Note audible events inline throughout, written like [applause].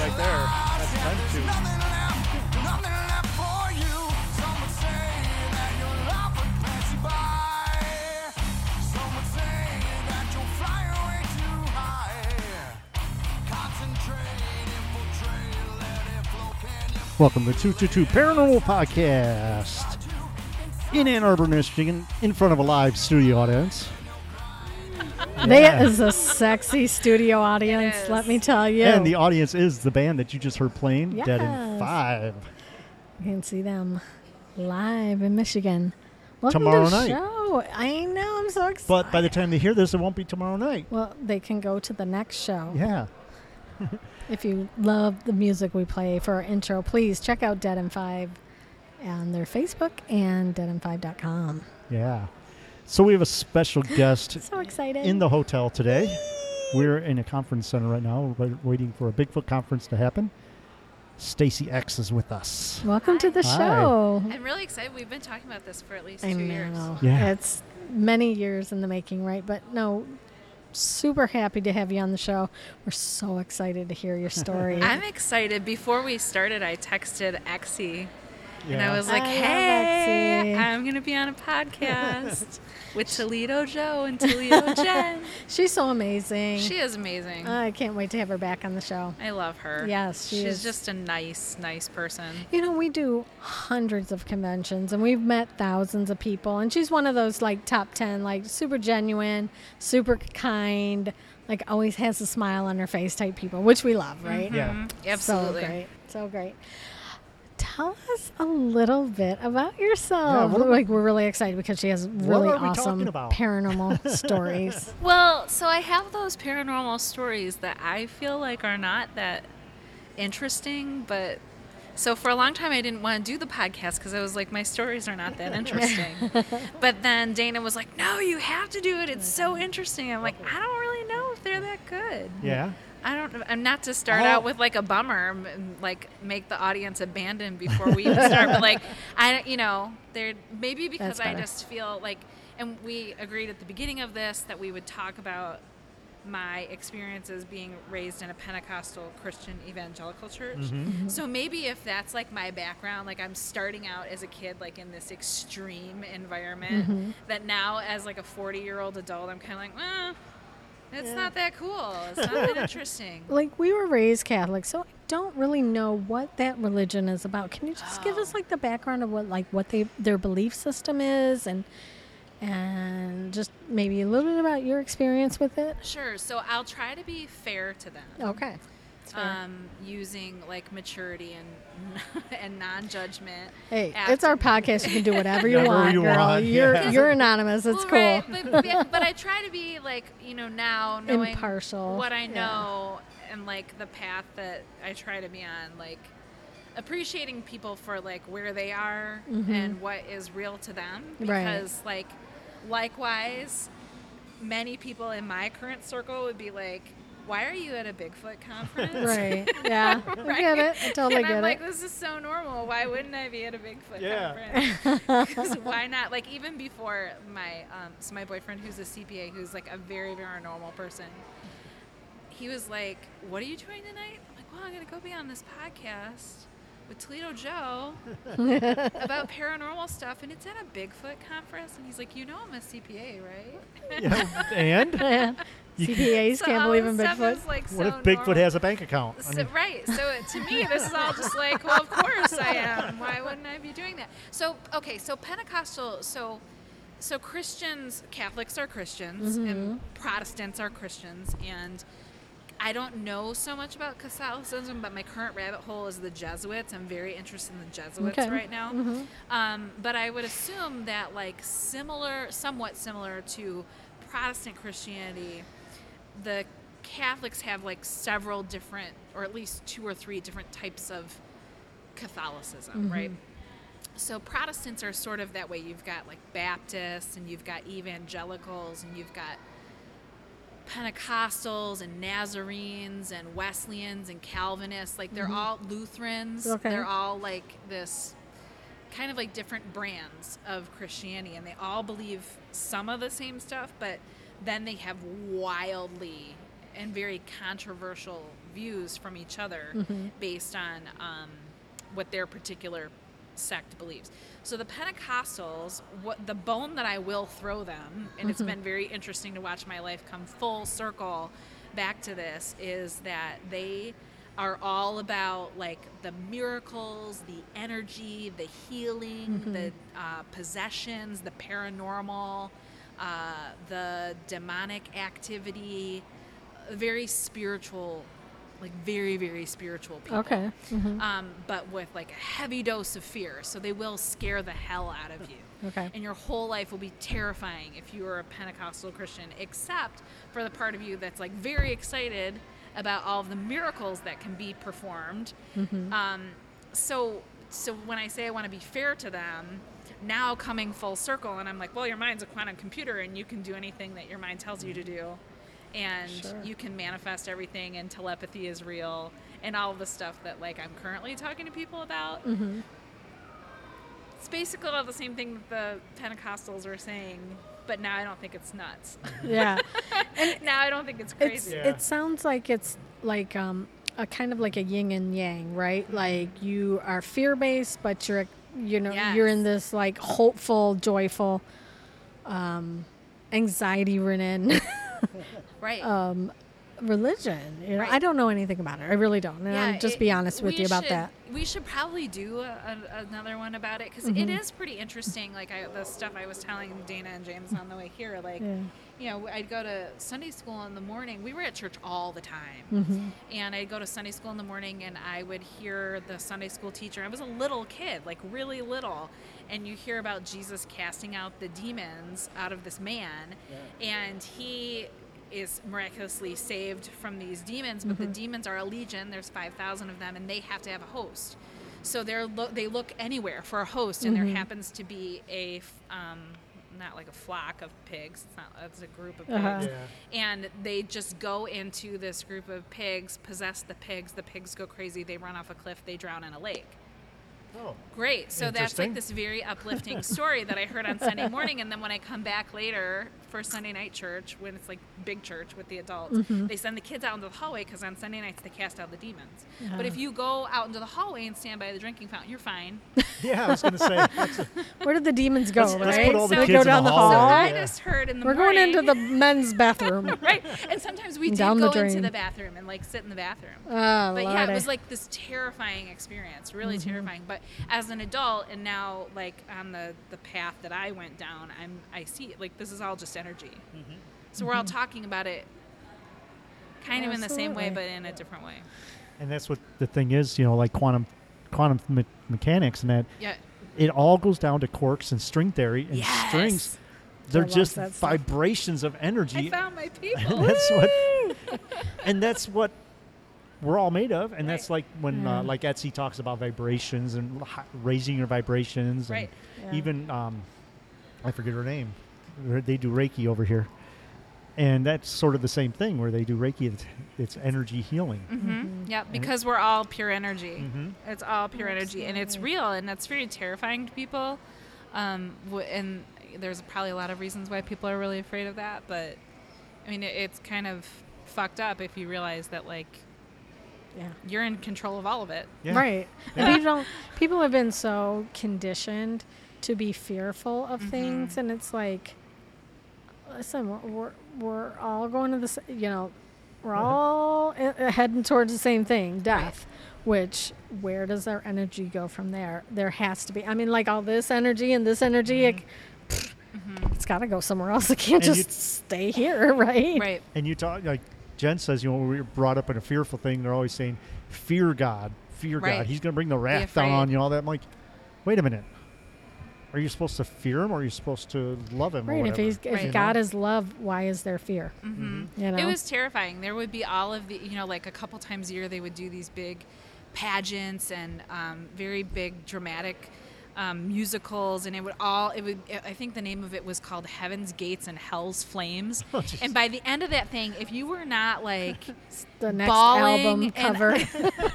Right there. That's meant to. Welcome to 222 Paranormal Podcast in Ann Arbor, Michigan, in front of a live studio audience. That is a sexy studio audience, is. let me tell you. And the audience is the band that you just heard playing, Dead in Yes. Five. you can see them live in Michigan. Welcome Tomorrow to the night. show. I know, I'm so excited. But by the time they hear this, it won't be tomorrow night. well, they can go to the next show. Yeah. [laughs] If you love the music we play for our intro, please check out Dead and Five on their Facebook and deadand5.com. Yeah. So we have a special [gasps] guest So excited. in the hotel today. We're in a conference center right now, We're waiting for a Bigfoot conference to happen. Stacy X is with us. Welcome to the Hi. show. I'm really excited. We've been talking about this for at least I two years. know. Yeah. It's many years in the making, right? But no, super happy to have you on the show. We're so excited to hear your story. [laughs] I'm excited. Before we started, I texted Exie and I was like, I hey, I'm going to be on a podcast [laughs] with Toledo Joe and Toledo [laughs] Jen. She's so amazing. She is amazing. I can't wait to have her back on the show. I love her. Yes, she She's is. just a nice, nice person. You know, we do hundreds of conventions and we've met thousands of people. And she's one of those like top 10, like super genuine, super kind, like always has a smile on her face type people, which we love, right? Yeah. Mhm. Absolutely. So great. So great. Tell us a little bit about yourself. Yeah, what are we- like we're really excited because she has really awesome paranormal [laughs] stories. Well, so I have those paranormal stories that I feel like are not that interesting, but so for a long time I didn't want to do the podcast because I was like, my stories are not that [laughs] interesting. but then Dana was like, no, you have to do it. It's so interesting. I'm like, I don't really know if they're that good. Yeah. I don't. I'm not to start Oh. out with like a bummer, and, like make the audience abandon before we even start. but like, I, you know, they're maybe because I just feel like, and we agreed at the beginning of this that we would talk about my experiences being raised in a Pentecostal Christian evangelical church. Mm-hmm. So maybe if that's like my background, like I'm starting out as a kid, like in this extreme environment, Mm-hmm. that now as like a 40 year old adult, I'm kind of like, eh, it's Yeah. not that cool. It's not that [laughs] interesting. like we were raised Catholic, so I don't really know what that religion is about. Can you just give us Oh. like the background of what like what they their belief system is and and just maybe a little bit about your experience with it? Sure. So I'll try to be fair to them. Okay. That's fair. Um, using like maturity and [laughs] and non-judgment. hey, after- it's our podcast. You can do whatever you want, you girl. want, You're yeah. you're anonymous. It's Well, cool. right, but, but, but I [laughs] try to be like you know now knowing Impartial, what I yeah. know and like the path that I try to be on, like appreciating people for like where they are and what is real to them Mm-hmm. Right. because like likewise many people in my current circle would be like why are you at a bigfoot conference [laughs] right. [laughs] Yeah. I get it. I totally and get I'm like, it. this is so normal. Why wouldn't I be at a Bigfoot conference? Yeah. conference? [laughs] 'Cause why not? Like even before my, um, so my boyfriend, who's a CPA, who's like a very, very normal person, he was like, "What are you doing tonight?" I'm like, "Well, I'm gonna go be on this podcast with Toledo Joe about paranormal stuff, and it's at a Bigfoot conference." And he's like, "You know, I'm a CPA, right?" yeah. And Yeah. CPAs So can't believe in Bigfoot. is, like, what if Bigfoot normal. has a bank account? I mean, right. So to me, this is all just like, well, of course I am. Why wouldn't I be doing that? So okay, so Pentecostal, so so Christians, Catholics are Christians, and Protestants are Christians, and I don't know so much about Catholicism, but my current rabbit hole is the Jesuits. I'm very interested in the Jesuits Okay. right now. Um, but I would assume that, like, similar, somewhat similar to Protestant Christianity, the Catholics have like several different, or at least two or three different types of Catholicism, right? So Protestants are sort of that way. You've got like Baptists, and you've got evangelicals, and you've got Pentecostals and Nazarenes and Wesleyans and Calvinists. Like they're all Lutherans. Mm-hmm. Okay. They're all like this kind of like different brands of Christianity, and they all believe some of the same stuff, but then they have wildly and very controversial views from each other Mm-hmm. based on um, what their particular sect believes. So the Pentecostals, what the bone that I will throw them, and it's been very interesting to watch my life come full circle back to this, is that they are all about like the miracles, the energy, the healing, the uh, possessions, the paranormal, uh, the demonic activity, very spiritual, like very very spiritual people Okay. Mhm. um, but with like a heavy dose of fear. So they will scare the hell out of you. Okay. And your whole life will be terrifying if you are a Pentecostal Christian, except for the part of you that's like very excited about all of the miracles that can be performed. Hmm. Um, so, so when I say I want to be fair to them, now coming full circle, and I'm like, well, your mind's a quantum computer, and you can do anything that your mind tells you to do, and Sure. you can manifest everything, and telepathy is real, and all the stuff that like I'm currently talking to people about. Mm-hmm. It's basically all the same thing that the Pentecostals were saying, but now I don't think it's nuts. [laughs] Yeah. [laughs] and now I don't think it's It's crazy. Yeah. it sounds like it's like um a kind of like a yin and yang, right? Like you are fear based, but you're you know you're in this like hopeful, joyful, um, anxiety ridden right. [laughs] um religion. You know, Right. I don't know anything about it. I really don't. And I'll just it- be honest with you about should- that. We should probably do a, a, another one about it because Mm-hmm. is pretty interesting. Like I, the stuff I was telling Dana and James on the way here, like Yeah. you know, I'd go to Sunday school in the morning. We were at church all the time, Mm-hmm. and I'd go to Sunday school in the morning, and I would hear the Sunday school teacher. I was a little kid, like really little, and you hear about Jesus casting out the demons out of this man, and he is miraculously saved from these demons. But the demons are a legion. There's five thousand of them, and they have to have a host. So they're lo- they look anywhere for a host, and there happens to be a f- um, not like a flock of pigs. It's not. It's a group of pigs Uh-huh. and they just go into this group of pigs, possess the pigs. The pigs go crazy. They run off a cliff. They drown in a lake. Oh. Great. So that's like this very [laughs] uplifting story that I heard on Sunday morning. And then when I come back later for Sunday night church, when it's like big church with the adults, Mm-hmm. they send the kids out into the hallway because on Sunday nights they cast out the demons. But if you go out into the hallway and stand by the drinking fountain, you're fine. [laughs] Yeah, I was going to say. That's a, [laughs] Where did the demons go? let's, let's right? put all the So- they kids go in down the the, hallway. So hall. I just heard in the We're morning. going into the men's bathroom. [laughs] right. And sometimes we did Down go the into the bathroom and like sit in the bathroom. Oh, but yeah, it was like this terrifying experience, really Mm-hmm. terrifying. But as an adult, and now like on the the path that I went down, I'm I see like this is all just energy. So we're all talking about it, kind of in the same way, but in a different way. and that's what the thing is, you know, like quantum quantum me- mechanics and that Yeah. it all goes down to quarks and string theory and Yes. strings. They're love just that stuff. vibrations of I energy. found my [laughs] and people. that's what and that's what we're all made of and that's like when Yeah. uh, like Exie talks about vibrations and raising your vibrations and Yeah. even um, i forget her name they do reiki over here and that's sort of the same thing where they do reiki it's, it's energy healing Mm-hmm. Yeah, because we're all pure energy. Mhm. It's all pure energy, and it's real, and that's very terrifying to people. Um, w- and there's probably a lot of reasons why people are really afraid of that. But I mean, it, it's kind of fucked up if you realize that like yeah. you're in control of all of it. Yeah. Right. And people people have been so conditioned to be fearful of Mm-hmm. things, and it's like, listen, we're we're, we're all going to the, you know, we're Uh-huh. all heading towards the same thing, death. Which where does our energy go from there? There has to be. I mean, like all this energy and this energy, it, has got to go somewhere else. [laughs] It can't Mm-hmm. And you- just stay here, [laughs] right? Right. and you talk like jen says you know when we were brought up in a fearful thing they're always saying fear god fear god he's going to bring the wrath down on you all that i'm like wait a minute are you supposed to fear him or are you supposed to love him or Right. If he's if Right. God is love, why is there fear? hmm You know. It was terrifying. There would be all of the, you know, like a couple times a year, they would do these big pageants and um, very big dramatic um, musicals, and it would all. It would. I think the name of it was called Heaven's Gates and Hell's Flames. [laughs] Oh, and by the end of that thing, if you were not like [laughs] The next album cover.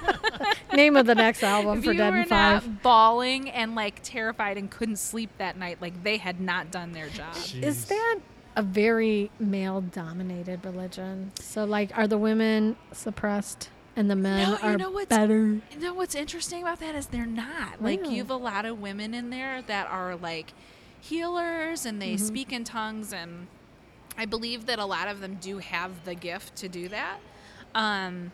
[laughs] Name of the next album if for you Dead were and Five. not bawling and like terrified and couldn't sleep that night, like they had not done their job. Is that a very male dominated religion? So like are the women suppressed and the men No, you are know what's- better? You know what's interesting about that is they're not. Like you have a lot of women in there that are like healers and they Mm-hmm. speak in tongues and I believe that a lot of them do have the gift to do that. Um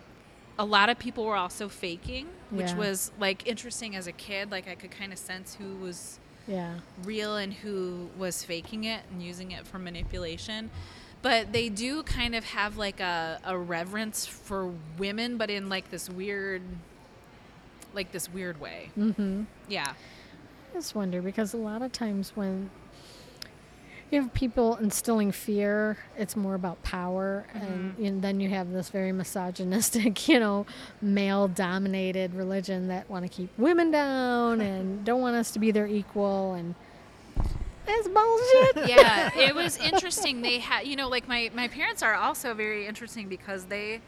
a lot of people were also faking, which Yeah. was like interesting as a kid. Like I could kind of sense who was Yeah. real and who was faking it and using it for manipulation. But they do kind of have like a, a reverence for women, but in like this weird, like this weird way. Mm-hmm. Yeah. I just wonder because a lot of times when you have people instilling fear, it's more about power, Mm-hmm. and then you have this very misogynistic, [laughs] you know, male-dominated religion that want to keep women down and don't want us to be their equal, and that's bullshit. [laughs] yeah, it was interesting. They had, you know, like my my parents are also very interesting because they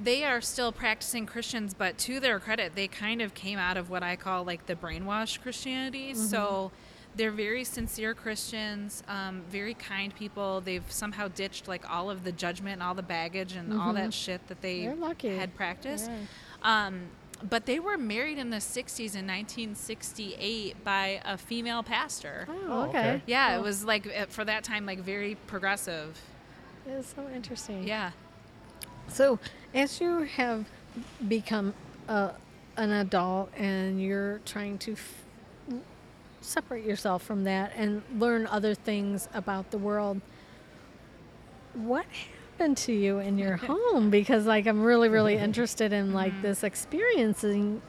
they are still practicing Christians, but to their credit, they kind of came out of what I call like the brainwashed Christianity. So they're very sincere Christians, um, very kind people. They've somehow ditched like all of the judgment, and all the baggage, and all that shit that they lucky. had practiced. Yeah. Um, but they were married in the 60s in 1968 by a female pastor. Oh, Oh, okay. okay. Yeah, Well, it was like uh, for that time, like very progressive. It's so interesting. Yeah. So, as you have become a, an adult and you're trying to f- separate yourself from that and learn other things about the world, what happened to you in your [laughs] home? Because, like, I'm really, really [laughs] interested in like mm-hmm. this experiencing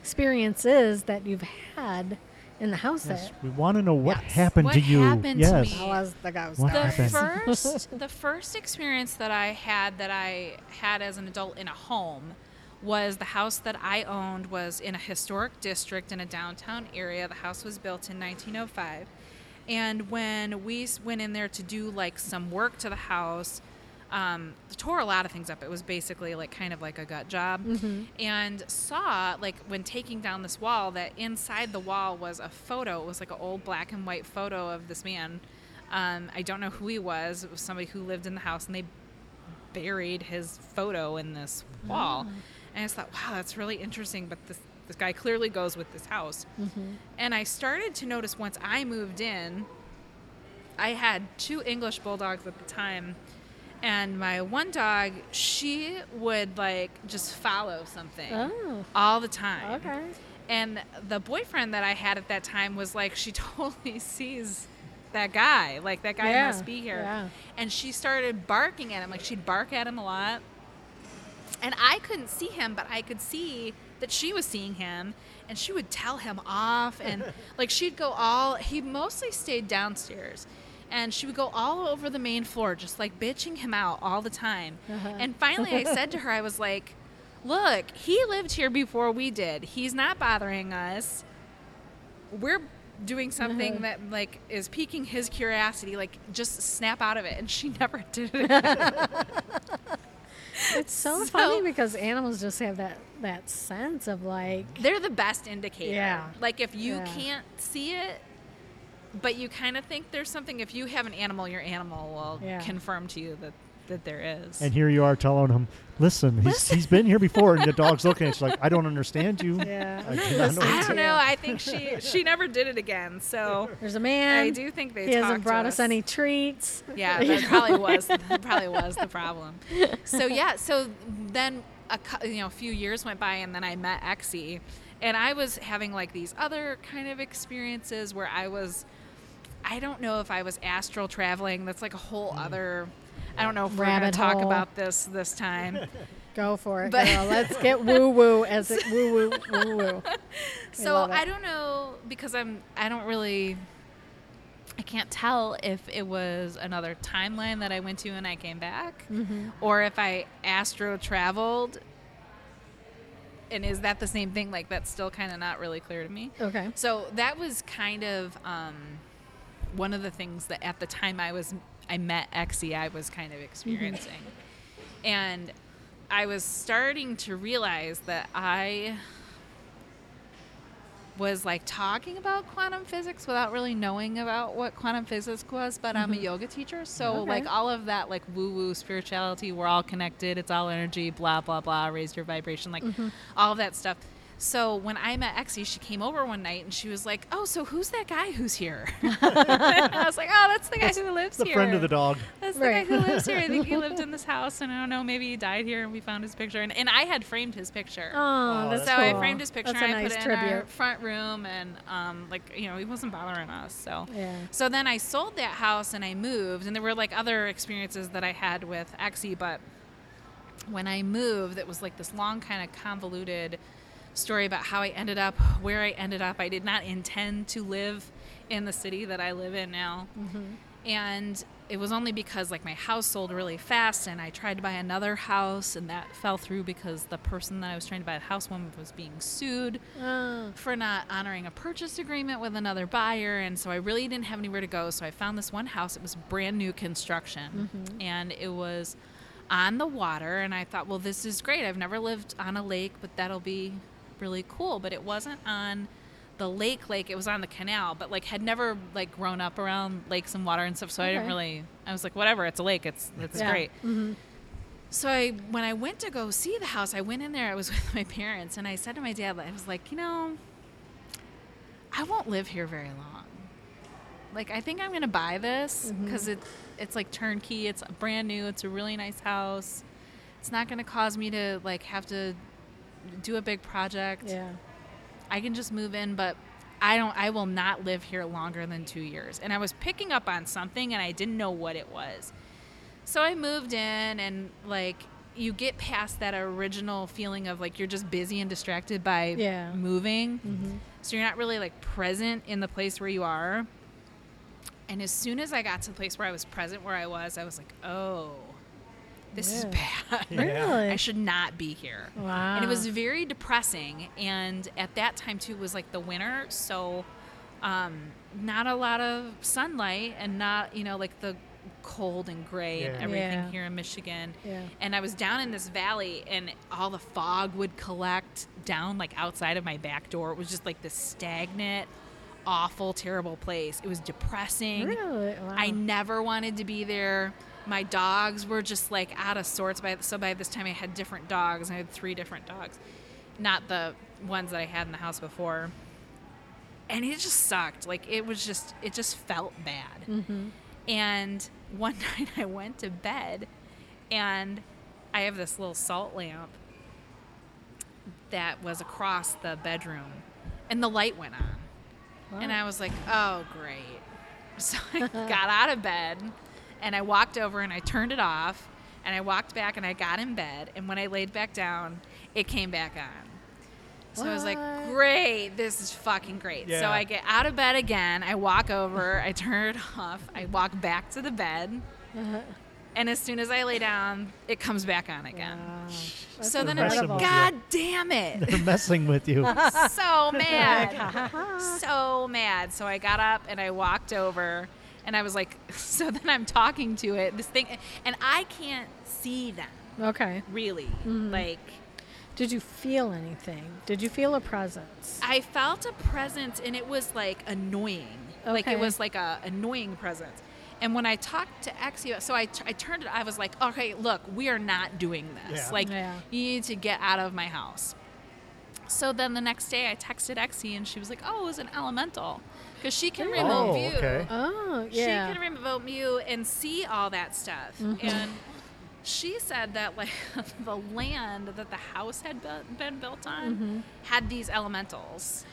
experiences that you've had in the house. Yes, That we want to know what Yes. happened What to you. happened to me? how was the ghost? What The happened? first, [laughs] the first experience that I had that I had as an adult in a home was the house that I owned was in a historic district in a downtown area. The house was built in 1905, and when we went in there to do like some work to the house, um, tore a lot of things up. It was basically like kind of like a gut job, and saw like when taking down this wall that inside the wall was a photo. It was like an old black and white photo of this man. Um, I don't know who he was. It was somebody who lived in the house, and they buried his photo in this wall. And I just thought, wow, that's really interesting. But this this guy clearly goes with this house. And I started to notice once I moved in, I had two English bulldogs at the time. And my one dog, she would like just follow something Oh, all the time. okay. And the boyfriend that I had at that time was like, she [laughs] totally sees that guy. Like, that guy Yeah, must be here. yeah. And she started barking at him. Like, she'd bark at him a lot. And I couldn't see him, but I could see that she was seeing him. And she would tell him off. And [laughs] like, she'd go all, he mostly stayed downstairs. And she would go all over the main floor, just like bitching him out all the time. Uh-huh. And finally, I said to her, I was like, look, he lived here before we did. He's not bothering us. We're doing something Uh-huh. that like is piquing his curiosity. Like, just snap out of it. And she [laughs] never did it. [laughs] It's so, So- funny because animals just have that that sense of like They're the best indicator. Yeah. Like, if you Yeah. can't see it, but you kind of think there's something, if you have an animal, your animal will Yeah. confirm to you that, that there is. And here you are telling him, listen, he's, he's been here before. And the [laughs] dog's looking at you like, I don't understand you. Yeah. I No, do not know I to don't know. I think she she never did it again. So There's a man. I do think they He hasn't to brought us us. any treats. Yeah, [laughs] that probably was that probably was the problem. So yeah, so then a you know a few years went by, and then I met Exie, and I was having like these other kind of experiences where I was, I don't know if I was astral traveling. That's like a whole other. I don't know if we're going to talk about this this time. [laughs] Go for it, But- girl. Let's get [laughs] woo woo as it woo woo woo [laughs] woo. so. I don't know because I'm I don't really I can't tell if it was another timeline that I went to and I came back Mm-hmm. or if I astral traveled and is that the same thing? Like that's still kind of not really clear to me. Okay. So that was kind of um, one of the things that at the time I was I met Exie, I was kind of [laughs] experiencing, and I was starting to realize that I was like talking about quantum physics without really knowing about what quantum physics was but i'm a mm-hmm. yoga teacher. So Okay. like all of that like woo woo spirituality we're all connected it's all energy blah blah blah raise your vibration like mm-hmm. all of that stuff so when I met Exie, she came over one night and she was like, "Oh, so who's that guy who's here?" [laughs] I was like, "Oh, that's the guy who lives The here." friend of the dog. That's Right. the guy who lives here. I think he [laughs] lived in this house, and I don't know, maybe he died here, and we found his picture. And, and I had framed his picture. Oh, that's so cool. I framed his picture. That's a and I nice put it in our front room, and um, like you know, he wasn't bothering us. So Yeah. so then I sold that house and I moved, and there were like other experiences that I had with Exie, but when I moved, it was like this long, kind of convoluted story about how I ended up where I ended up. I did not intend to live in the city that I live in now. Mm-hmm. And it was only because like my house sold really fast and I tried to buy another house and that fell through because the person that I was trying to buy the house from was being sued Oh, for not honoring a purchase agreement with another buyer. And so i really didn't have anywhere to go. So i found this one house. It was brand new construction. Mm-hmm. And it was on the water. And i thought well this is great. I've never lived on a lake but that'll be really cool but it wasn't on the lake lake it was on the canal but like had never like grown up around lakes and water and stuff so i didn't really i was like whatever it's a lake it's it's Yeah. great hmm so I, when I went to go see the house, I went in there. I was [laughs] with my parents, and I said to my dad, I was like, you know, I won't live here very long. Like, I think I'm gonna buy this because it, it's like turnkey. It's brand new. It's a really nice house. It's not gonna cause me to like have to do a big project. Yeah. I can just move in, but I don't. I will not live here longer than two years. And I was picking up on something, and I didn't know what it was. So I moved in, and like you get past that original feeling of like you're just busy and distracted by Yeah. moving. hmm So you're not really like present in the place where you are. And as soon as I got to the place where I was present where I was, I was like, oh, this is bad. Really? [laughs] I should not be here. Wow. And it was very depressing. And at that time, too, it was like the winter. So um, not a lot of sunlight and not, you know, like the cold and gray and everything Yeah. here in Michigan. Yeah. And I was down in this valley and all the fog would collect down like outside of my back door. It was just like this stagnant, awful, terrible place. It was depressing. Really? Wow. I never wanted to be there. My dogs were just like out of sorts. By so by this time, I had different dogs. I had three different dogs, not the ones that I had in the house before. And it just sucked. Like it was just, it just felt bad. Mhm. And one [laughs] night I went to bed, and I have this little salt lamp that was across the bedroom, and the light went on. And I was like, oh, great. [laughs] So I [laughs] got out of bed and I walked over and I turned it off and I walked back and I got in bed. And when I laid back down, it came back on. So I was like, great, this is fucking great. So I get out of bed again. I walk over, I turn it [laughs] off, I walk back to the bed. Uh-huh. [laughs] And as soon as I lay down, it comes back on again. Wow. So then I'm like, incredible. God damn it. [laughs] They're messing with you. so mad. so mad. So I got up and I walked over and I was like, [laughs] so then I'm talking to it, this thing, and I can't see them Okay. really. Mhm. Like, Did you feel anything? Did you feel a presence? I felt a presence and it was like annoying. Okay. Like, it was like a annoying presence. And when I talked to Exie, so I, t- I turned it, I was like, okay, look, we are not doing this. Yeah. Like, Yeah. you need to get out of my house. So then the next day I texted Exie and she was like, oh, it was an elemental. Because she can remote Oh, view. okay. Oh, yeah. She can remote view and see all that stuff. Mhm. And she said that like [laughs] the land that the house had bu- been built on Mhm. had these elementals.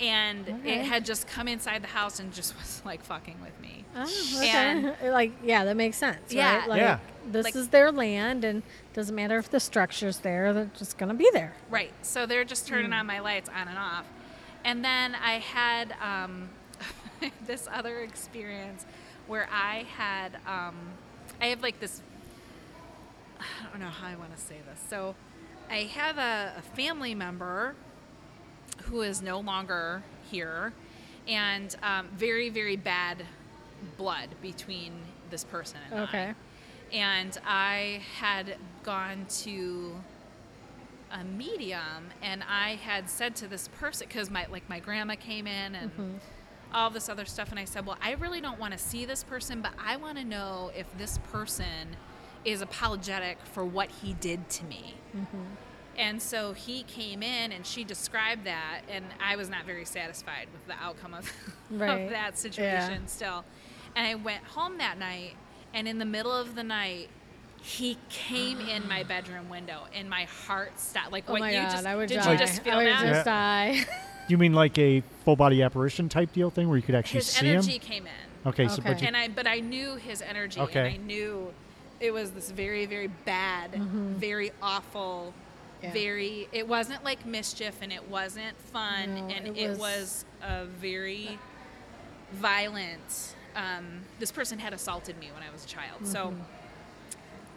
And Okay. it had just come inside the house and just [laughs] was like fucking with me. Oh, okay. And- [laughs] like, yeah, that makes sense. Yeah. Right? Like, Yeah. this Like- is their land, and doesn't matter if the structure's there; they're just gonna be there. Right. So they're just turning Hmm. on my lights on and off. And then I had um, [laughs] this other experience where I had, um, I have like this, [sighs] I don't know how I want to say this. So I have a, a family member who is no longer here, and um, very, very bad blood between this person and I. Okay. And I had gone to a medium, and I had said to this person because my like my grandma came in and Mm-hmm. all this other stuff, and I said, well, I really don't want to see this person, but I want to know if this person is apologetic for what he did to me. And so he came in and she described that, and I was not very satisfied with the outcome of, [laughs] Right. of that situation still. And I went home that night, and in the middle of the night, he came in my bedroom window, and my heart stopped. Like Oh what my you god, just I would did die. you just feel I would that? just die. [laughs] You mean like a full body apparition type deal thing where you could actually His see energy him? came in. Okay, so but you, and I but I knew his energy Okay. and I knew it was this very very bad, very awful, Mm-hmm. Yeah. very it wasn't like mischief and it wasn't fun No, and it it was- was, a very violent um, this person had assaulted me when I was a child. So Mm-hmm.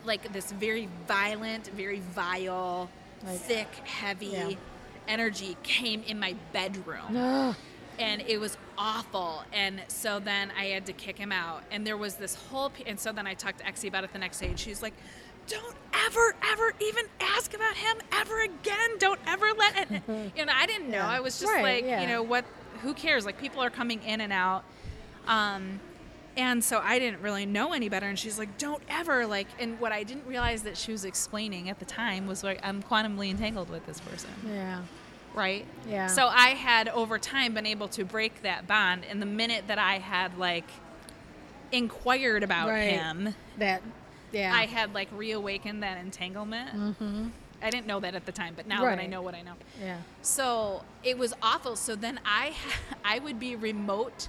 Like this very violent, very vile, Like- thick, heavy Yeah. energy came in my bedroom [gasps] and it was awful. And so then I had to kick him out. And there was this whole, p- and so then I talked to Exie about it the next day, and she's like, "Don't ever, ever even ask about him ever again. Don't ever let it." [laughs] you know, I didn't know. Yeah. I was just Right, like, yeah. you know, what? Who cares? Like people are coming in and out. Um, and so I didn't really know any better. And she's like, "Don't ever like." And what I didn't realize that she was explaining at the time was like, I'm quantumly entangled with this person Yeah. right? Yeah. So I had over time been able to break that bond, and the minute that I had like inquired about Right. him, That. Yeah. I had like reawakened that entanglement. Mm-hmm. I didn't know that at the time, but now that I know what I know, yeah. so it was awful. So then I [laughs] I would be remote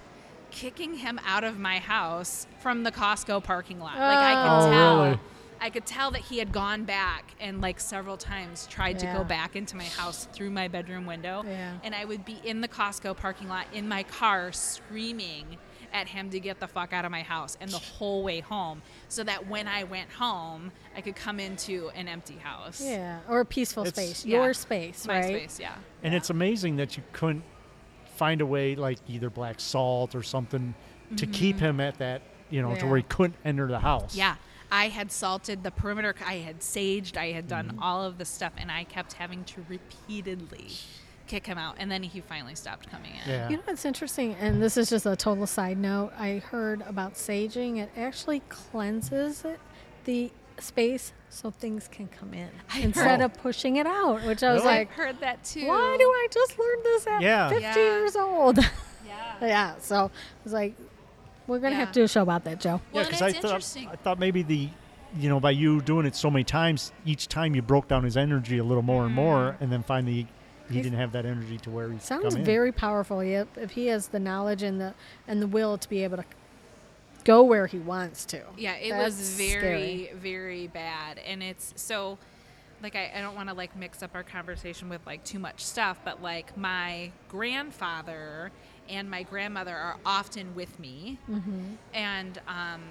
kicking him out of my house from the Costco parking lot. Like I could oh. oh, tell. really? I could tell that he had gone back and like several times tried to go back into my house through my bedroom window. Yeah. And I would be in the Costco parking lot in my car screaming at him to get the fuck out of my house and the whole way home so that when I went home I could come into an empty house. Yeah. Or a peaceful It's- space. Yeah. Your space, My right? space, yeah. and it's amazing that you couldn't find a way like either black salt or something to keep him at that, you know, to where he couldn't enter the house. Yeah. I had salted the perimeter. I had saged. I had Mm-hmm. done all of the stuff, and I kept having to repeatedly kick him out. And then he finally stopped coming in. Yeah. You know what's interesting, and this is just a total side note. I heard about saging. It actually cleanses it, the space so things can come in I instead heard- of oh. pushing it out. Which I was Really? like, I've heard that too. why do I just learn this at Yeah. 50 Yeah. years old? [laughs] Yeah. yeah. So I was like, we're gonna have to do a show about that, Joe. Well, yeah, and I thought. I thought maybe the, you know, by you doing it so many times, each time you broke down his energy a little more and mm-hmm. more, and then finally he didn't have that energy to where he Sounds come in. very powerful. Yep. If he has the knowledge and the and the will to be able to go where he wants to. Yeah, it That's was very, scary. very bad. And it's so, like, I, I don't want to, like, mix up our conversation with, like, too much stuff, but, like, my grandfather and my grandmother are often with me. Mm-hmm. And, um,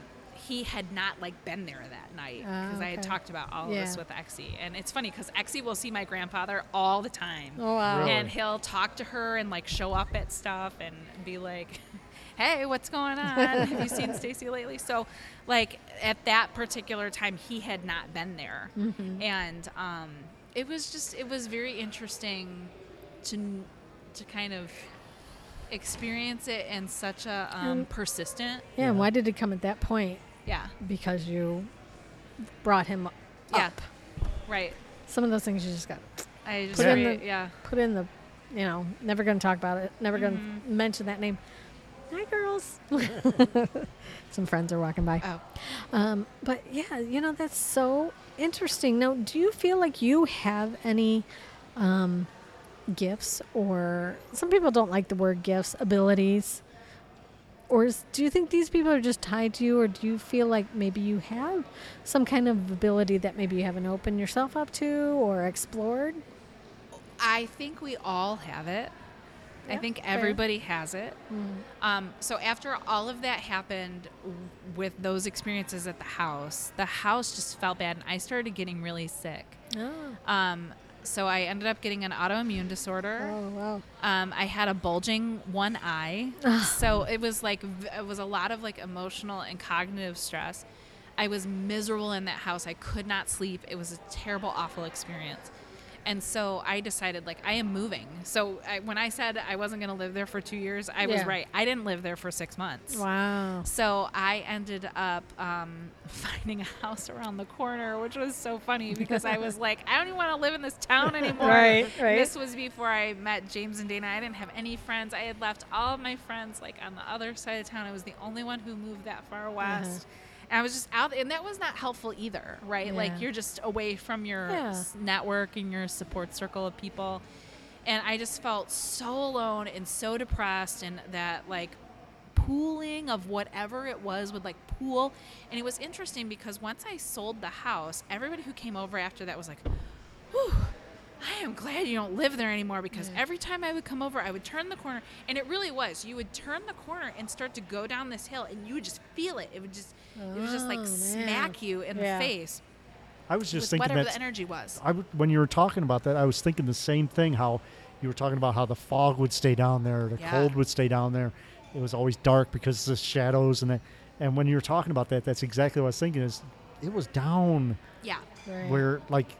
he had not like been there that night Ah, because I had talked about all of this with Exie, and it's funny because Exie will see my grandfather all the time, Oh wow. Really? and he'll talk to her and like show up at stuff and be like, [laughs] "Hey, what's going on? Have you seen Stacy lately?" So, like at that particular time, he had not been there, Mm-hmm. and um, it was just it was very interesting to to kind of experience it in such a um, persistent, Yeah. And why did it come at that point? yeah, Because you brought him up. Yeah. right. Some of those things you just got I just Put in the- yeah. put in the, you know, never going to talk about it. Never going to mention that name. Hi, girls. [laughs] Some friends are walking by. Oh, Um, but yeah, you know, that's so interesting. Now, do you feel like you have any um, gifts, or some people don't like the word gifts, abilities? Or is, do you think these people are just tied to you, or do you feel like maybe you have some kind of ability that maybe you haven't opened yourself up to or explored? I think we all have it. I Yeah, think fair. Mm. everybody has it. Um, so after all of that happened w- with those experiences at the house, the house just felt bad, and I started getting really sick. Oh. Um, so I ended up getting an autoimmune disorder. Oh wow. Um, I had a bulging one eye, so it was like it was a lot of like emotional and cognitive stress. I was miserable in that house. I could not sleep. It was a terrible, awful experience. And so I decided, like, I am moving. So I, when I said I wasn't going to live there for two years, I was right. I didn't live there for six months. Wow. So I ended up um, [laughs] finding a house around the corner, which was so funny because I was [laughs] like, I don't even want to live in this town [laughs] anymore. Right, right. This was before I met James and Dana. I didn't have any friends. I had left all of my friends like on the other side of town. I was the only one who moved that far west. And I was just out, and that was not helpful either, right? Like you're just away from your Yeah. network and your support circle of people. And I just felt so alone and so depressed, and that like pooling of whatever it was would like pool. And it was interesting because once I sold the house, everybody who came over after that was like, whew, I am glad you don't live there anymore because every time I would come over, I would turn the corner. And it really was. You would turn the corner and start to go down this hill, and you would just feel it. It would just, it would just like Oh, man. smack you in Yeah. the face I was just with thinking whatever that the energy was. I w- when you were talking about that, I was thinking the same thing. How you were talking about how the fog would stay down there, the Yeah. cold would stay down there. It was always dark because of the shadows and that. And when you were talking about that, that's exactly what I was thinking. Is it was down Yeah. Right. where like It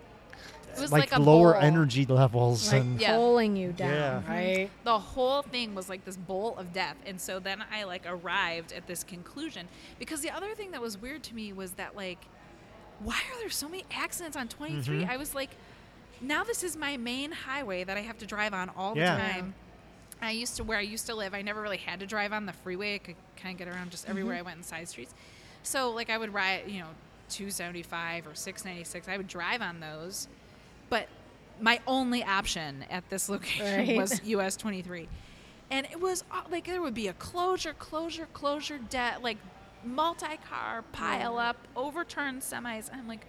was like, like a lower bowl. energy levels like and Yeah. pulling you down, Yeah. right? the whole thing was like this bowl of death and so then i like arrived at this conclusion because the other thing that was weird to me was that like why are there so many accidents on 23 Mhm. i was like now this is my main highway that i have to drive on all the Yeah. time i used to where i used to live i never really had to drive on the freeway i could kind of get around just everywhere i went in side streets so like i would ride you know 275 or 696 i would drive on those but my only option at this location Right. was [laughs] US 23. And it was uh, like there would be a closure, closure, closure, debt, like multi car pile up, overturned semis. I'm like,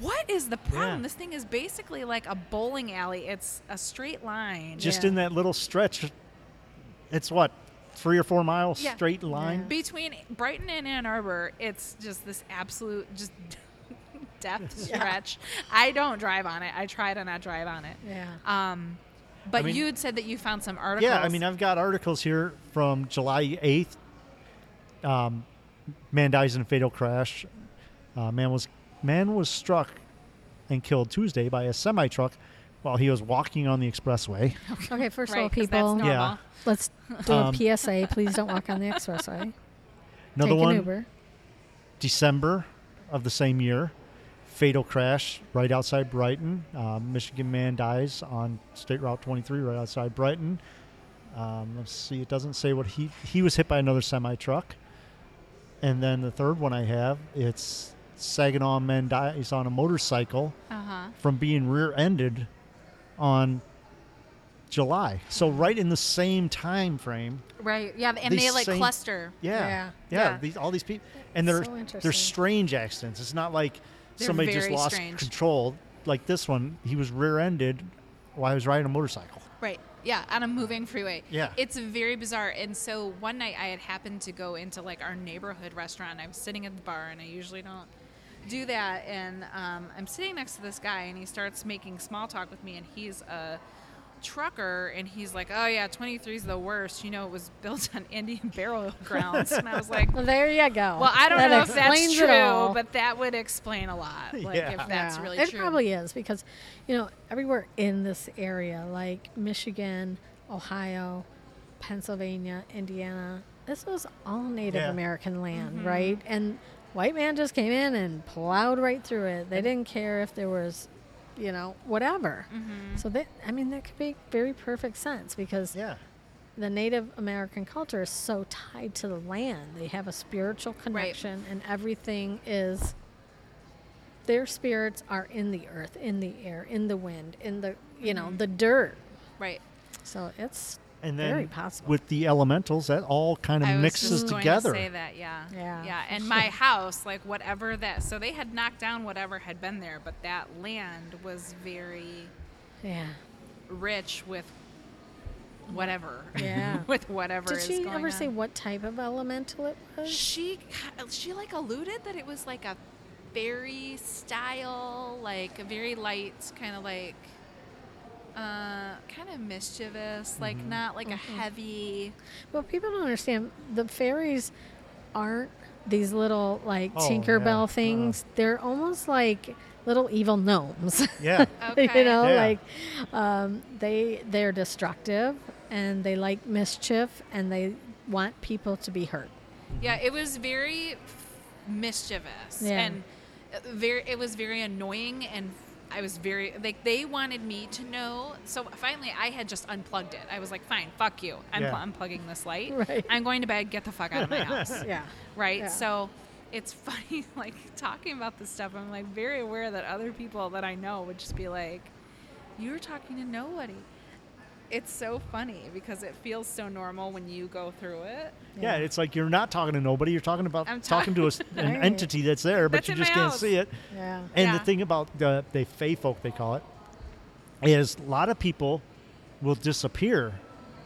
what is the problem? Yeah. This thing is basically like a bowling alley. It's a straight line. just Yeah. in that little stretch. It's what three or four miles Yeah. straight line. Between Brighton and Ann Arbor, it's just this absolute just death [laughs] stretch. I don't drive on it. I try to not drive on it. Yeah. Um, but mean- you had said that you found some articles. Yeah, I mean, I've got articles here from July 8th. Um, man dies in a fatal crash. Uh, man was man was struck and killed Tuesday by a semi truck while he was walking on the expressway. Okay, first of all, people, normal. Yeah. let's do Um, a PSA. Please don't walk on the expressway. [laughs] Another Take one, an Uber. December of the same year, fatal crash right outside Brighton. Uh, Michigan man dies on State Route 23 right outside Brighton. Um, let's see, it doesn't say what he he was hit by another semi truck. And then the third one I have, it's Saginaw man dies on a motorcycle Uh huh. from being rear-ended on July. So right in the same time frame. Right. Yeah, and These they like same- cluster. Yeah. Yeah. Yeah. Yeah. These, all these people, and they're So they're strange accidents. It's not like They're somebody just lost strange. control. Like this one, he was rear-ended while he was riding a motorcycle. Right. Yeah, on a moving freeway. Yeah. It's very bizarre. And so one night I had happened to go into like our neighborhood restaurant. I was sitting at the bar and I usually don't do that. And um, I'm sitting next to this guy and he starts making small talk with me and he's a trucker and he's like, oh yeah, 23 is the worst. You know, it was built on Indian [laughs] burial grounds. and I was like, Well, there you go. well, I don't That know if that's true, but that would explain a lot. [laughs] Like Yeah. if that's Yeah, really it true. It probably is because, you know, everywhere in this area, like Michigan, Ohio, Pennsylvania, Indiana, this was all Native Yeah. American land, Mm-hmm. right? And white man just came in and plowed right through it. They didn't care if there was, you know, whatever. Mm-hmm. So that I mean, that could make very perfect sense because Yeah. the Native American culture is so tied to the land. They have a spiritual connection, and everything is. Their spirits are in the earth, in the air, in the wind, in the you know the dirt. Right. So it's And then very possible. with the elementals, that all kind of I was mixes just going together. To say that, yeah, Yeah, yeah. And my house, like whatever that, so they had knocked down whatever had been there, but that land was very yeah, rich with whatever. Yeah. [laughs] with whatever Did is she going ever on. say what type of elemental it was? She she like alluded that it was like a fairy style, like a very light kind of like uh, kind of mischievous, like Mhm. not like a Mhm. heavy. Well, people don't understand the fairies aren't these little like Oh, Tinkerbell yeah. things. They're almost like little evil gnomes. [laughs] Yeah. Okay. you know, Yeah. like um, they they're destructive and they like mischief and they want people to be hurt. Yeah, it was very f- mischievous Yeah. and uh, very. It was very annoying, and I was very like they wanted me to know. So finally, I had just unplugged it. I was like, "Fine, fuck you. I'm Yeah. pl- unplugging this light. Right. I'm going to bed. Get the fuck out of my house." [laughs] Yeah. right? Yeah. So it's [laughs] funny, like talking about this stuff. I'm like very aware that other people that I know would just be like, "You're talking to nobody." It's so funny because it feels so normal when you go through it. Yeah, it's like you're not talking to nobody. You're talking about I'm ta- talking to a s an [laughs] Right. entity that's there, but That's you just can't house. see it. Yeah. And the thing about the the Fey folk, they call it, is a lot of people will disappear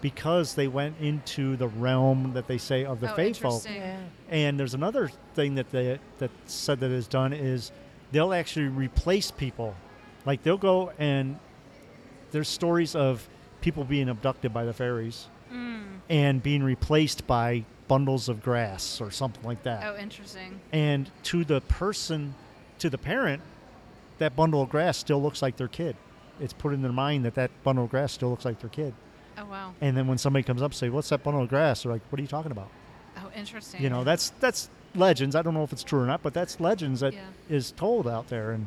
because they went into the realm that they say of the Oh, Fey folk. interesting. Yeah. And there's another thing that they that said that is done is they'll actually replace people. Like they'll go and there's stories of people being abducted by the fairies Mm. and being replaced by bundles of grass or something like that. Oh, interesting. And to the person, to the parent, that bundle of grass still looks like their kid. It's put in their mind that that bundle of grass still looks like their kid. Oh, wow. And then when somebody comes up and say, "What's that bundle of grass?" They're like, "What are you talking about?" Oh, interesting. You know, that's that's legends. I don't know if it's true or not, but that's legends that is Yeah. told out there. And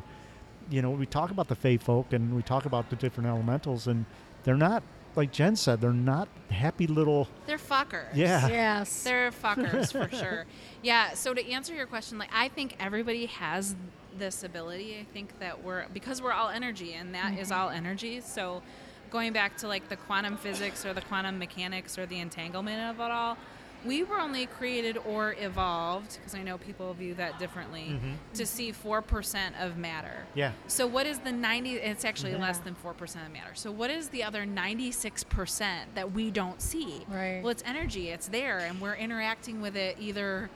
you know, we talk about the fae folk and we talk about the different elementals, and they're not like Jen said. They're not happy little. They're fuckers. Yeah. Yes. They're fuckers for [laughs] sure. Yeah. So to answer your question, like I think everybody has this ability. I think that we're because we're all energy, and that is mm-hmm. all energy. So going back to like the quantum physics or the quantum mechanics or the entanglement of it all, we were only created or evolved because I know people view that differently Mhm. to see four percent of matter. Yeah. So what is the 90 it's actually less than 4% of matter. So what is the other 96% that we don't see? Right. Well, it's energy. It's there and we're interacting with it either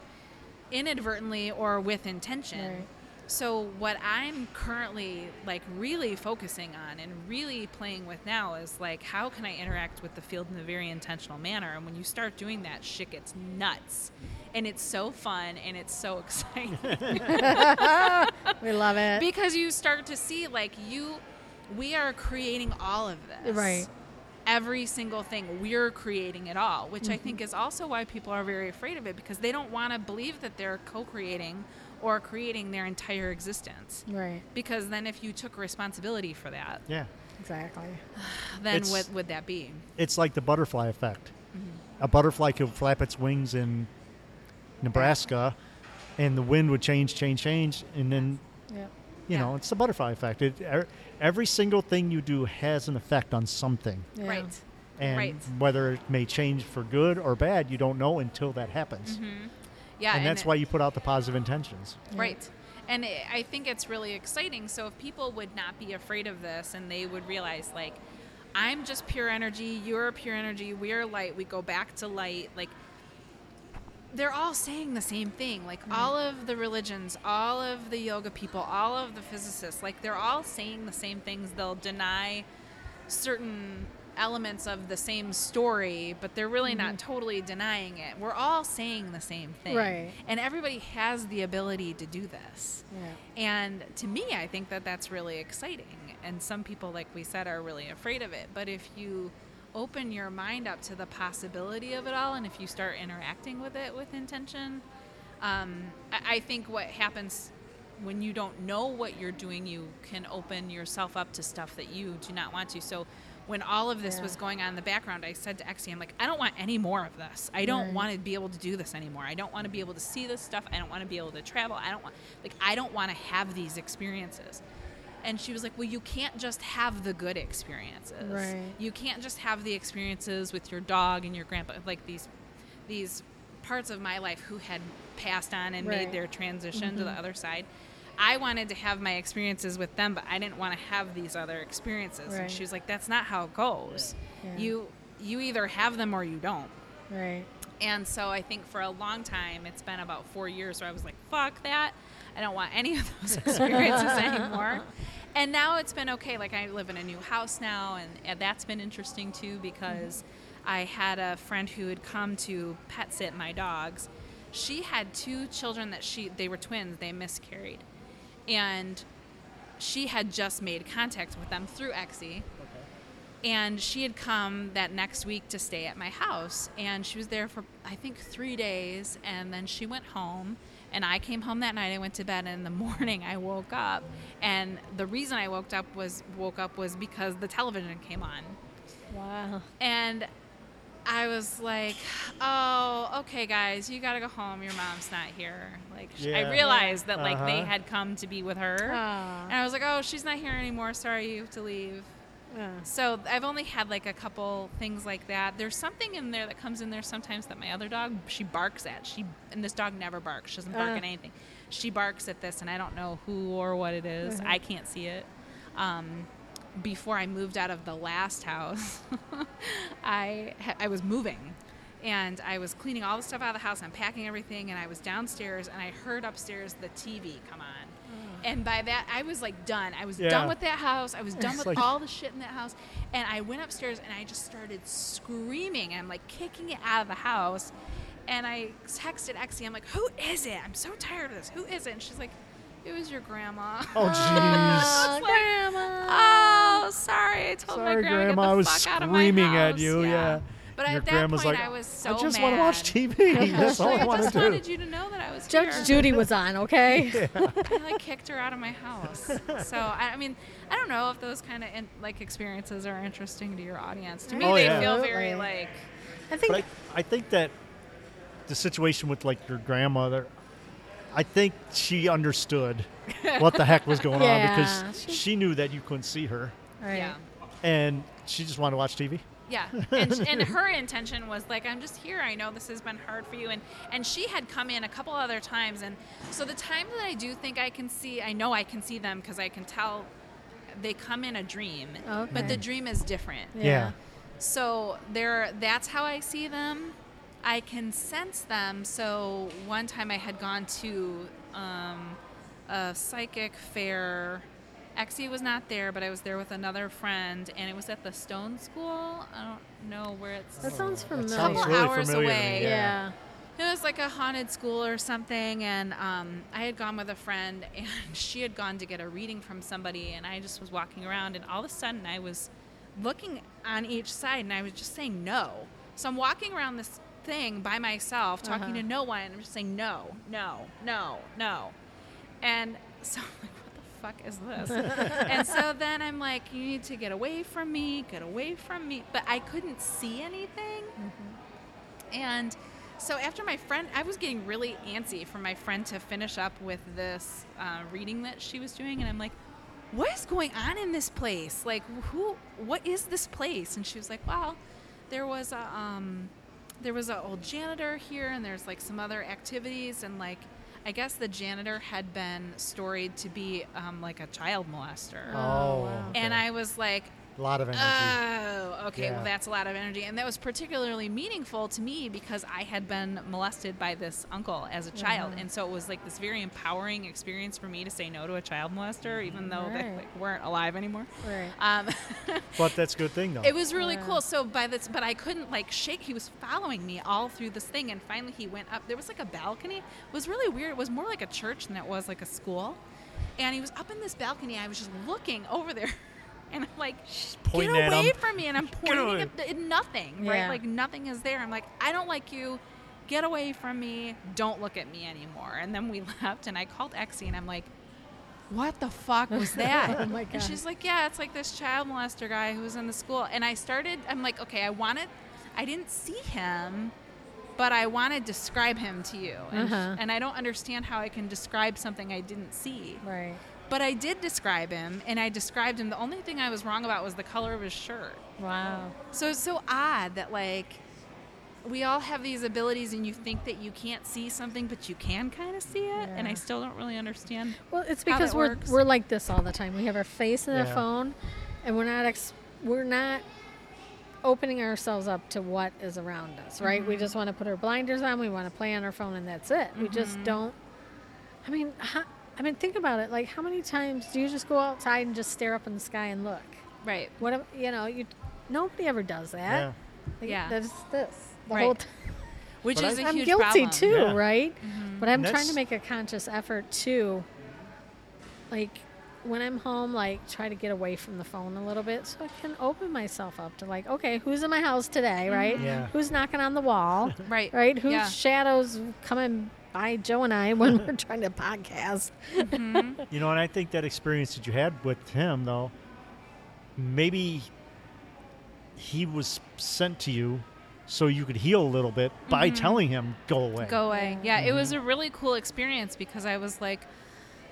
inadvertently or with intention. Right. So what I'm currently like really focusing on and really playing with now is like how can I interact with the field in a very intentional manner? And when you start doing that, shit gets nuts. And it's so fun and it's so [laughs] exciting. [laughs] we love it. because you start to see like you we are creating all of this Right. every single thing we're creating it all which i mm-hmm. think is also why people are very afraid of it because they don't want to believe that they're co-creating or creating their entire existence right. because then if you took responsibility for that Yeah. Exactly. [sighs] then It's- what would that be It's like the butterfly effect. Mm-hmm. A butterfly could flap its wings in Nebraska, and the wind would change, change, change, and then Yep. you Yeah. know it's the butterfly effect. It, er, every single thing you do has an effect on something, Yeah. right and Right. whether it may change for good or bad, you don't know until that happens. Mhm. Yeah And that's it- why you put out the positive intentions. Yeah. Right. And i I think it's really exciting. So if people would not be afraid of this and they would realize, like, I'm just pure energy, you're pure energy, we're light, we go back to light, like, they're all saying the same thing. Like, mm-hmm. all of the religions, all of the yoga people, all of the physicists, like, they're all saying the same things. They'll deny certain elements of the same story, but they're really not totally denying it. We're all saying the same thing. Right. And everybody has the ability to do this. Yeah. And to me, I think that that's really exciting. And some people, like we said, are really afraid of it. But if you open your mind up to the possibility of it all, and if you start interacting with it with intention, um, I, I think what happens when you don't know what you're doing, you can open yourself up to stuff that you do not want to. So when all of this Yeah. was going on in the background, I said to Exie, I'm like, I don't want any more of this. I don't Right. want to be able to do this anymore. I don't want to be able to see this stuff. I don't want to be able to travel. I don't want, like, I don't want to have these experiences. And she was like, Well, you can't just have the good experiences. Right. You can't just have the experiences with your dog and your grandpa, like these, these parts of my life who had passed on and Right. made their transition to the Mhm. other side. I wanted to have my experiences with them, but I didn't want to have these other experiences. And she was like, "That's not how it goes. Yeah. You you either have them or you don't." Right. And so I think for a long time, it's been about four years where I was like, "Fuck that." I don't want any of those [laughs] experiences [laughs] anymore. And now it's been okay. Like I live in a new house now, and, and that's been interesting too because mm-hmm. I had a friend who had come to pet sit my dogs. She had two children that she they were twins. They miscarried, and she had just made contact with them through Exie. And she had come that next week to stay at my house. And she was there for, I think, three days. And then she went home. And I came home that night. I went to bed. And in the [laughs] morning, I woke up. And the reason I woke up was woke up was because the television came on. Wow. And I was like, "Oh, okay, guys, you gotta go home. Your mom's not here." Like sh I Yeah. realized that like they Uh-huh. had come to be with her, Aw. and I was like, "Oh, she's not here anymore. Sorry, you have to leave." Yeah. So I've only had like a couple things like that. There's something in there that comes in there sometimes that my other dog she barks at. She and this dog never barks. She doesn't bark Uh. at anything. She barks at this, and I don't know who or what it is. Mhm. I can't see it. Um, before I moved out of the last house, [laughs] I I was moving, and I was cleaning all the stuff out of the house. and packing everything, and I was downstairs, and I heard upstairs the TV come on. And by that, I was like done. I was Yeah. done with that house. I was done It's with like- all the shit in that house. And I went upstairs and I just started screaming. I'm like kicking it out of the house. And I texted Exie. I'm like, "Who is it? I'm so tired of this. Who is it?" And she's like, "It was your grandma." Oh, [laughs] jeez. Oh, Like, grandma. Oh, sorry. I told Sorry, my grandma, Grandma. get I the was fuck out of my screaming at house." you. Yeah. But Your at that point, like, I was so I just mad. want to watch TV. That's all I I want just to do. wanted you to know that I was Judge here. Judy was on, okay? [laughs] I like kicked her out of my house. So I, I mean, I don't know if those kind of in, like experiences are interesting to your audience. To me, Oh, they yeah. feel very like I think But I, I think that the situation with like your grandmother, I think she understood what the heck was going on [laughs] because she- she knew that you couldn't see her, right. yeah. and she just wanted to watch TV. Yeah, [laughs] and, and her intention was like, I'm just here. I know this has been hard for you, and and she had come in a couple other times, and so the time that I do think I can see, I know I can see them because I can tell they come in a dream, but the dream is different. Yeah. So they're that's how I see them. I can sense them. So one time I had gone to um, a psychic fair. Exie was not there, but I was there with another friend, and it was at the Stone School. I don't know where it's. That sounds That familiar. sounds Couple really hours familiar away. me, yeah. It was like a haunted school or something, and um, I had gone with a friend, [laughs] and she had gone to get a reading from somebody, and I just was walking around, and all of a sudden I was looking on each side, and I was just saying no. So I'm walking around this thing by myself, talking Uh-huh. to no one, and I'm just saying no, no, no, no, and [laughs] so fuck is this? [laughs] and so then I'm like, you need to get away from me, get away from me, but I couldn't see anything. And so after my friend, I was getting really antsy for my friend to finish up with this uh, reading that she was doing, and I'm like, "What is going on in this place? Like, who? What is this place?" And she was like, "Well, there was a um, there was an old janitor here, and there's like some other activities, and like." I guess the janitor had been storied to be um, like a child molester. Oh, wow. And. I was like, a lot of energy. Oh, okay. Yeah. Well, that's a lot of energy, and that was particularly meaningful to me because I had been molested by this uncle as a child, Mhm. and so it was like this very empowering experience for me to say no to a child molester, even though they like, weren't alive anymore. Right. Um, [laughs] but that's a good thing though. it was really Yeah. cool. So by this, but I couldn't like shake. He was following me all through this thing, and finally he went up. There was like a balcony. It was really weird. It was more like a church than it was like a school. And he was up in this balcony. I was just looking over there, [laughs] and I'm like, pointing get away from me, and I'm [laughs] pointing at, at nothing. Yeah. Right, like nothing is there. I'm like, I don't like you. Get away from me. Don't look at me anymore. And then we [laughs] left, and I called Exie, and I'm like. What the fuck was [laughs] that? Oh my And she's like, yeah, it's like this child molester guy who was in the school. And I started, I'm like, okay, I wanted, I didn't see him, but I want to describe him to you. And, Uh-huh. and I don't understand how I can describe something I didn't see. Right. But I did describe him, and I described him. The only thing I was wrong about was the color of his shirt. Wow. So it's so odd that, like, we all have these abilities, and you think that you can't see something, but you can kind of see it. And I still don't really understand. Well, it's how because that we're works. we're like this all the time. We have our face in the Yeah. phone, and we're not ex- we're not opening ourselves up to what is around us. Right? Mm-hmm. We just want to put our blinders on. We want to play on our phone, and that's it. We just don't. I mean, how, I mean, think about it. Like, how many times do you just go outside and just stare up in the sky and look? Right. What if- you know? You nobody ever does that. Yeah. Like, Yeah. That's this the Right. whole [laughs] time. Which But is I- a I'm huge guilty problem. too, Yeah. right? Mm-hmm. But I'm And trying to make a conscious effort too. Like when I'm home, like try to get away from the phone a little bit so I can open myself up to like, okay, who's in my house today, right? Mm-hmm. Yeah. Who's knocking on the wall, [laughs] Right. right? Whose Yeah. shadows coming by Joe and I [laughs] when we're trying to podcast? Mm-hmm. You know, and I think that experience that you had with him, though, maybe he was sent to you so you could heal a little bit by mm-hmm. telling him go away. Go away. Yeah, it was a mm-hmm. really cool experience because I was like,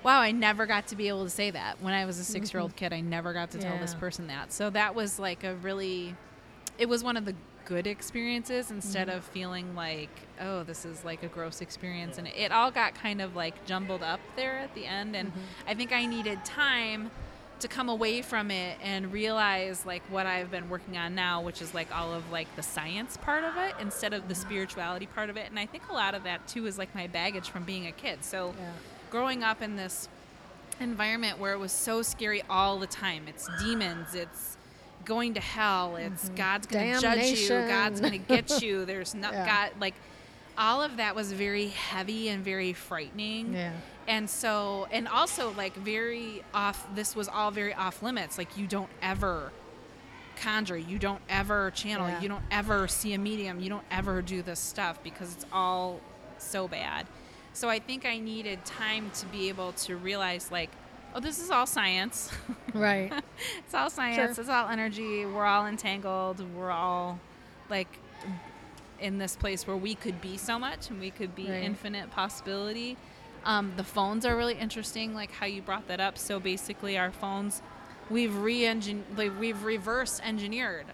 wow, I never got to be able to say that when I was a six year old kid. I never got to tell this person that. So that was like a really, it was one of the good experiences instead mm-hmm. of feeling like, oh, this is like a gross experience. And it all got kind of like jumbled up there at the end. And mm-hmm. I think I needed time to come away from it and realize like what I've been working on now, which is like all of like the science part of it instead of the mm-hmm. spirituality part of it. And I think a lot of that too is like my baggage from being a kid. So Yeah. growing up in this environment where it was so scary all the time. It's demons, it's going to hell, it's mm-hmm. God's going to judge you, God's going to get you. [laughs] There's not Yeah. God like all of that was very heavy and very frightening. Yeah. and so and also like very off this was all very off limits. Like you don't ever conjure. You don't ever channel. Yeah. you don't ever see a medium. You don't ever do this stuff because it's all so bad. So i think i needed time to be able to realize like oh this is all science [laughs] Right. it's all science Sure. it's all energy we're all entangled we're all like in this place where we could be so much and we could be Right. infinite possibility um, the phones are really interesting like how you brought that up so basically our phones we've re-engine like we've reverse engineered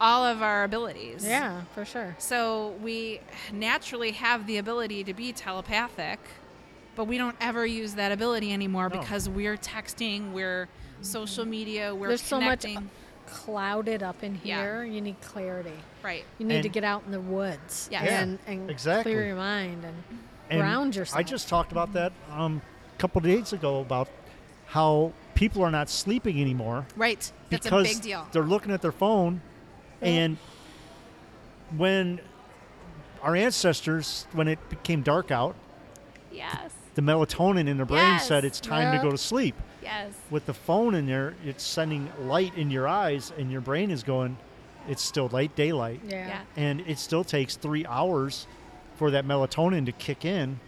all of our abilities yeah, for sure. so we naturally have the ability to be telepathic, but we don't ever use that ability anymore No. because we're texting, we're social media, we're There's so much clouded up in here. Yeah. here. You need clarity. right. You need to get out in the woods Yes. Yeah, and, and exactly. clear your mind and, And ground yourself. I just talked about that um, a couple of days ago about how people are not sleeping anymore Right. That's a big deal. they're looking at their phone, and when our ancestors, when it became dark out, Yes. The melatonin in their brain Yes. said it's time to go to sleep. Yes. With the phone in there, it's sending light in your eyes, and your brain is going, it's still light daylight. yeah. Yeah. And it still takes three hours for that melatonin to kick in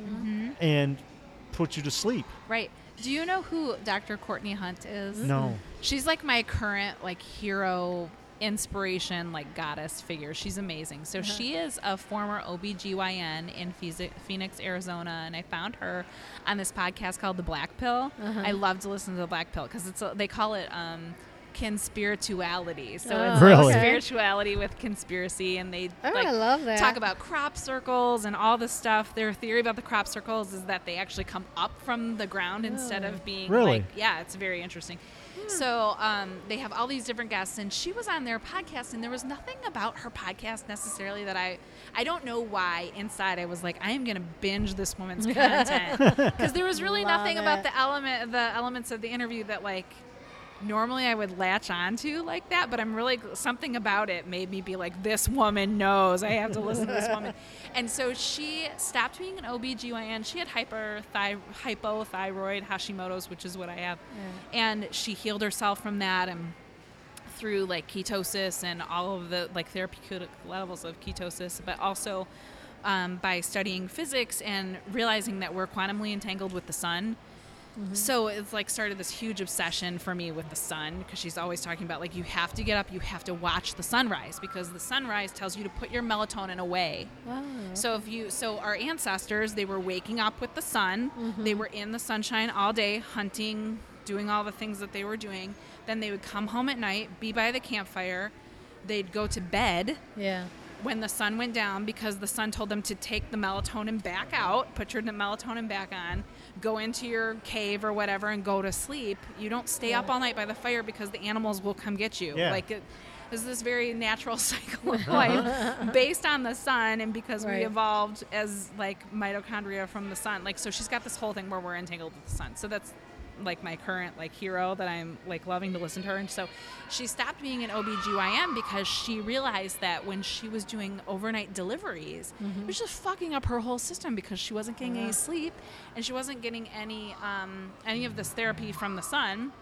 Mm-hmm. and put you to sleep. Right. Do you know who Dr. Courtney Hunt is? No. She's like my current like hero inspiration like goddess figure. She's amazing. So she is a former OBGYN in Phoenix- Phoenix, Arizona and I found her on this podcast called The Black Pill. I love to listen to The Black Pill cuz it's a, they call it um conspirituality. So it's Oh, Really? like spirituality with conspiracy and they Oh, like I love that. talk about crop circles and all this stuff. Their theory about the crop circles is that they actually come up from the ground instead of being Really? like yeah, it's very interesting. So um, they have all these different guests, and she was on their podcast, and there was nothing about her podcast necessarily that I I don't know why inside I was like I am gonna binge this woman's [laughs] content. Because there was really Love nothing about the element the elements of the interview that like normally I would latch onto like that, but I'm really something about it made me be like, this woman knows I have to listen to this woman. [laughs] And so she stopped being an OBGYN. She had hyperthy- hypothyroid Hashimoto's, which is what I have. And she healed herself from that and through like ketosis and all of the like therapeutic levels of ketosis, but also um, by studying physics and realizing that we're quantumly entangled with the sun. Mm-hmm. So it's like started this huge obsession for me with the sun because she's always talking about like you have to get up, you have to watch the sunrise because the sunrise tells you to put your melatonin away. So if you so our ancestors they were waking up with the sun, they mm-hmm. were in the sunshine all day hunting, doing all the things that they were doing. Then they would come home at night, be by the campfire. They'd go to bed yeah. when the sun went down because the sun told them to take the melatonin back out, put your melatonin back on, go into your cave or whatever and go to sleep. You don't stay up all night by the fire because the animals will come get you. Yeah. Like it, This is this very natural [laughs] cycle of [laughs] life based on the sun, and because Right. we evolved as like mitochondria from the sun. Like, so she's got this whole thing where we're entangled with the sun. So that's like my current like hero that I'm like loving to listen to her. And so she stopped being an OBGYN because she realized that when she was doing overnight deliveries, it was just fucking up her whole system because she wasn't getting any sleep and she wasn't getting any um, any of this therapy from the sun.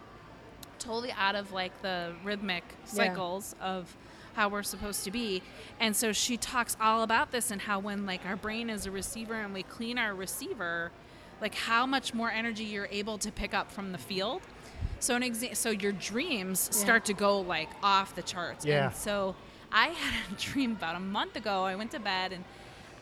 Totally out of like the rhythmic cycles of how we're supposed to be. And so she talks all about this and how when like our brain is a receiver and we clean our receiver, like how much more energy you're able to pick up from the field. So an exa- so your dreams Yeah. start to go like off the charts. Yeah. And so I [laughs] had a dream about a month ago. I went to bed and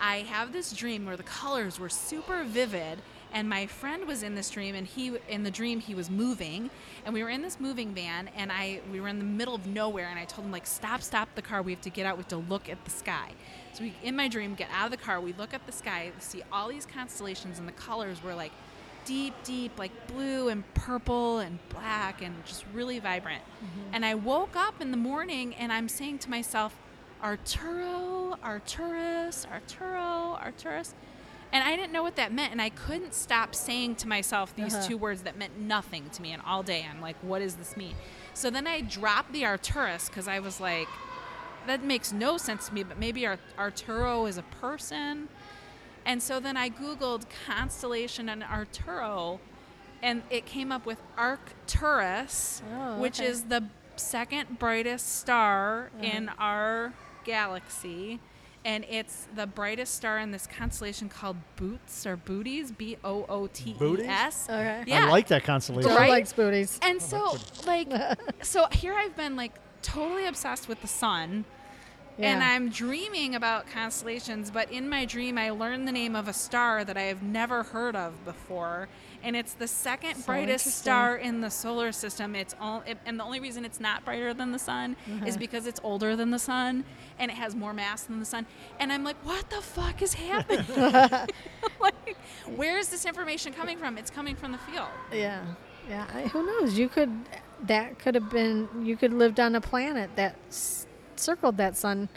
I have this dream where the colors were super vivid and my friend was in this dream and he in the dream he was moving. And we were in this moving van and I we were in the middle of nowhere and I told him like stop stop the car. We have to get out. We have to look at the sky. So we in my dream get out of the car. We look at the sky. See all these constellations and the colors were like deep deep like blue and purple and black and just really vibrant. Mm-hmm. And I woke up in the morning and I'm saying to myself Arturo, Arturus, Arturo, Arturus. And I didn't know what that meant. And I couldn't stop saying to myself these Uh-huh. two words that meant nothing to me. And all day I'm like, what does this mean? So then I dropped the Arturus because I was like, that makes no sense to me, but maybe Ar- Arturo is a person. And so then I Googled constellation and Arturo, and it came up with Arcturus, Oh, which is the second brightest star Uh-huh. in our galaxy. And it's the brightest star in this constellation called Boots or Booties, B O O T E S. Okay. Yeah. I like that constellation. Joel Right? likes booties. And so, oh, like, so here I've been like totally obsessed with the sun. And I'm dreaming about constellations, but in my dream, I learned the name of a star that I have never heard of before. And it's the second So brightest star in the solar system. It's all, it, and the only reason it's not brighter than the sun is Uh-huh. because it's older than the sun and it has more mass than the sun. And I'm like, what the fuck is happening? [laughs] [laughs] like, where is this information coming from? It's coming from the field. Yeah, yeah. I, who knows? You could. That could have been. You could lived on a planet that s- circled that sun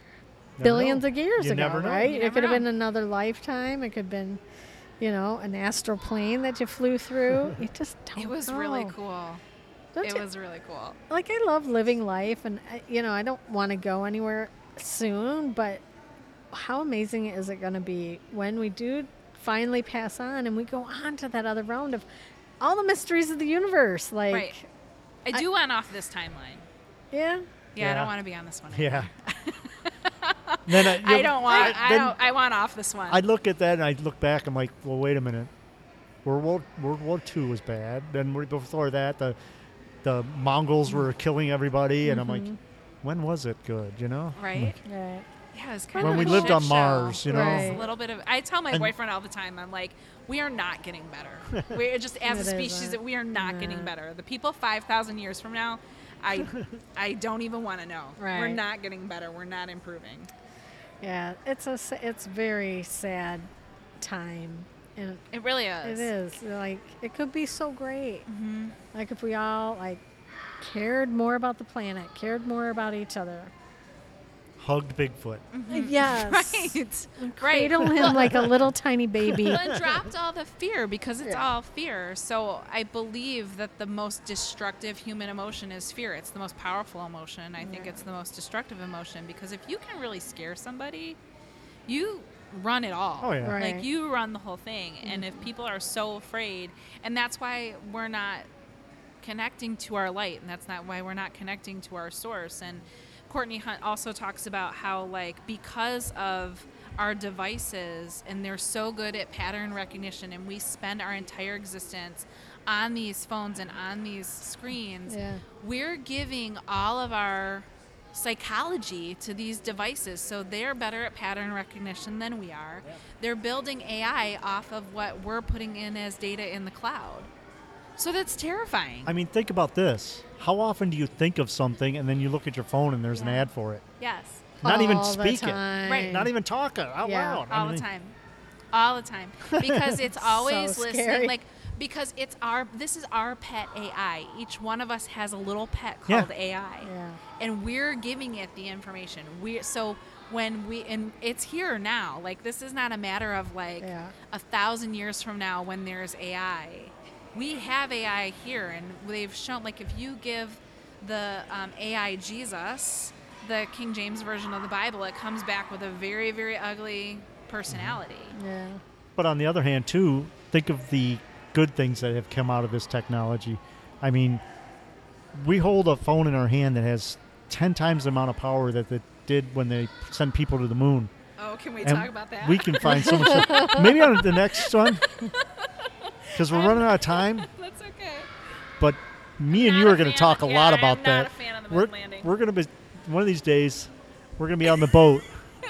Never billions know. of years You ago, never know. right? You it never could have been another lifetime. It could have been, you know, an astral plane that you flew through. [laughs] you just don't. It was really cool. Don't It you- was really cool. like I love living life, and I- you know I don't want to go anywhere soon. But how amazing is it going to be when we do finally pass on and we go on to that other round of all the mysteries of the universe? Like, Right. I do want off this timeline. yeah, Yeah, I don't want to be on this one. Yeah. Then I, [laughs] I don't want. I, then don't. I want off this one. I look at that and I look back. I'm like, well, wait a minute. World War World War II was bad. Then we- before that, the the Mongols were killing everybody, and I'm like, Mhm. when was it good? You know? right? right. Yeah, it was kind When of we a lived on show. Mars, you know. Right. A little bit of. I tell my And- boyfriend all the time. I'm like, we are not getting better. [laughs] We're just as a species that we are not getting better. The people five thousand years from now, I, I don't even want to know. We're not getting better. We're not improving. Yeah, it's a s- it's very sad time, and It really is. it is like it could be so great. hmm Like if we all like cared more about the planet, cared more about each other. Hugged Bigfoot. Mm-hmm. Yes. [laughs] Right. Right. Cradle him [laughs] like a little tiny baby. Well, and dropped all the fear because it's Yeah. all fear. So I believe that the most destructive human emotion is fear. It's the most powerful emotion. I think Yeah. it's the most destructive emotion because if you can really scare somebody, you run it all. Oh, yeah. Right. Like you run the whole thing. And if mm-hmm. people are so afraid, and that's why we're not connecting to our light and that's not why we're not connecting to our source and courtney hunt also talks about how like because of our devices and they're so good at pattern recognition and we spend our entire existence on these phones and on these screens Yeah. we're giving all of our psychology to these devices. So they're better at pattern recognition than we are. They're building ai off of what we're putting in as data in the cloud. So that's terrifying. I mean, think about this. How often do you think of something and then you look at your phone and there's an ad for it? yes Not even All the speaking. Right, Not even talking out Yeah. loud. I all the time all the time because it's [laughs] always So listening scary. like because it's our this is our pet AI. Each one of us has a little pet Yeah. called AI, Yeah. and we're giving it the information. We so when we and it's here now. Like this is not a matter of like Yeah. a thousand years from now when there's AI. We have AI here, and they've shown like if you give the um, AI Jesus, the King James version of the Bible, it comes back with a very very ugly personality. Yeah. But on the other hand, too, think of the good things that have come out of this technology. I mean, we hold a phone in our hand that has 10 times the amount of power that it did when they sent people to the moon. Oh, can we And talk about that? We can find so much. Maybe on the next one, [laughs] because we're running out of time. [laughs] That's okay. But me and you are going to fan- talk a yeah, lot I'm about not that. a fan of the we're landing. we're going to be one of these days. We're going to be on the boat,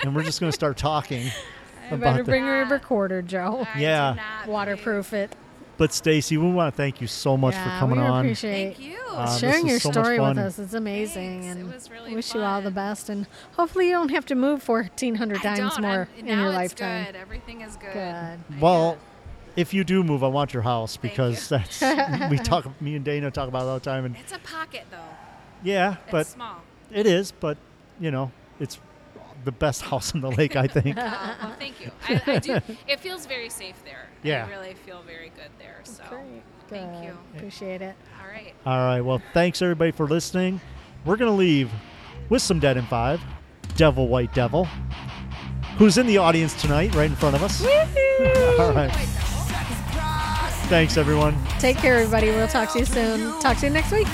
and we're just going to start talking [laughs] I about better the- bring a recorder, Joe. I Yeah. not Waterproof it. But Stacy, we want to thank you so much yeah, for coming we on. appreciate Thank you. Um, sharing your so story with us. It's amazing, Thanks. It and was really wish you all the best. And hopefully, you don't have to move fourteen hundred times don't. more I'm- in now your it's lifetime. Good. Everything is good. Good. Well, get if you do move, I want your house because you. that's [laughs] we talk. Me and Dana talk about it all the time, and it's a pocket though. yeah, It's but small. it is. But you know, it's the best [laughs] house in the lake, I think. Oh, [laughs] well, thank you. I, I do. It feels very safe there. Yeah. I really feel very good there. So Great. thank Good. you. Appreciate it. All right. All right. Well, thanks everybody for listening. We're gonna leave with some Dead in Five, Devil White Devil, who's in the audience tonight, right in front of us. All right. Thanks, everyone. Take care, everybody. We'll talk to you soon. Talk to you next week.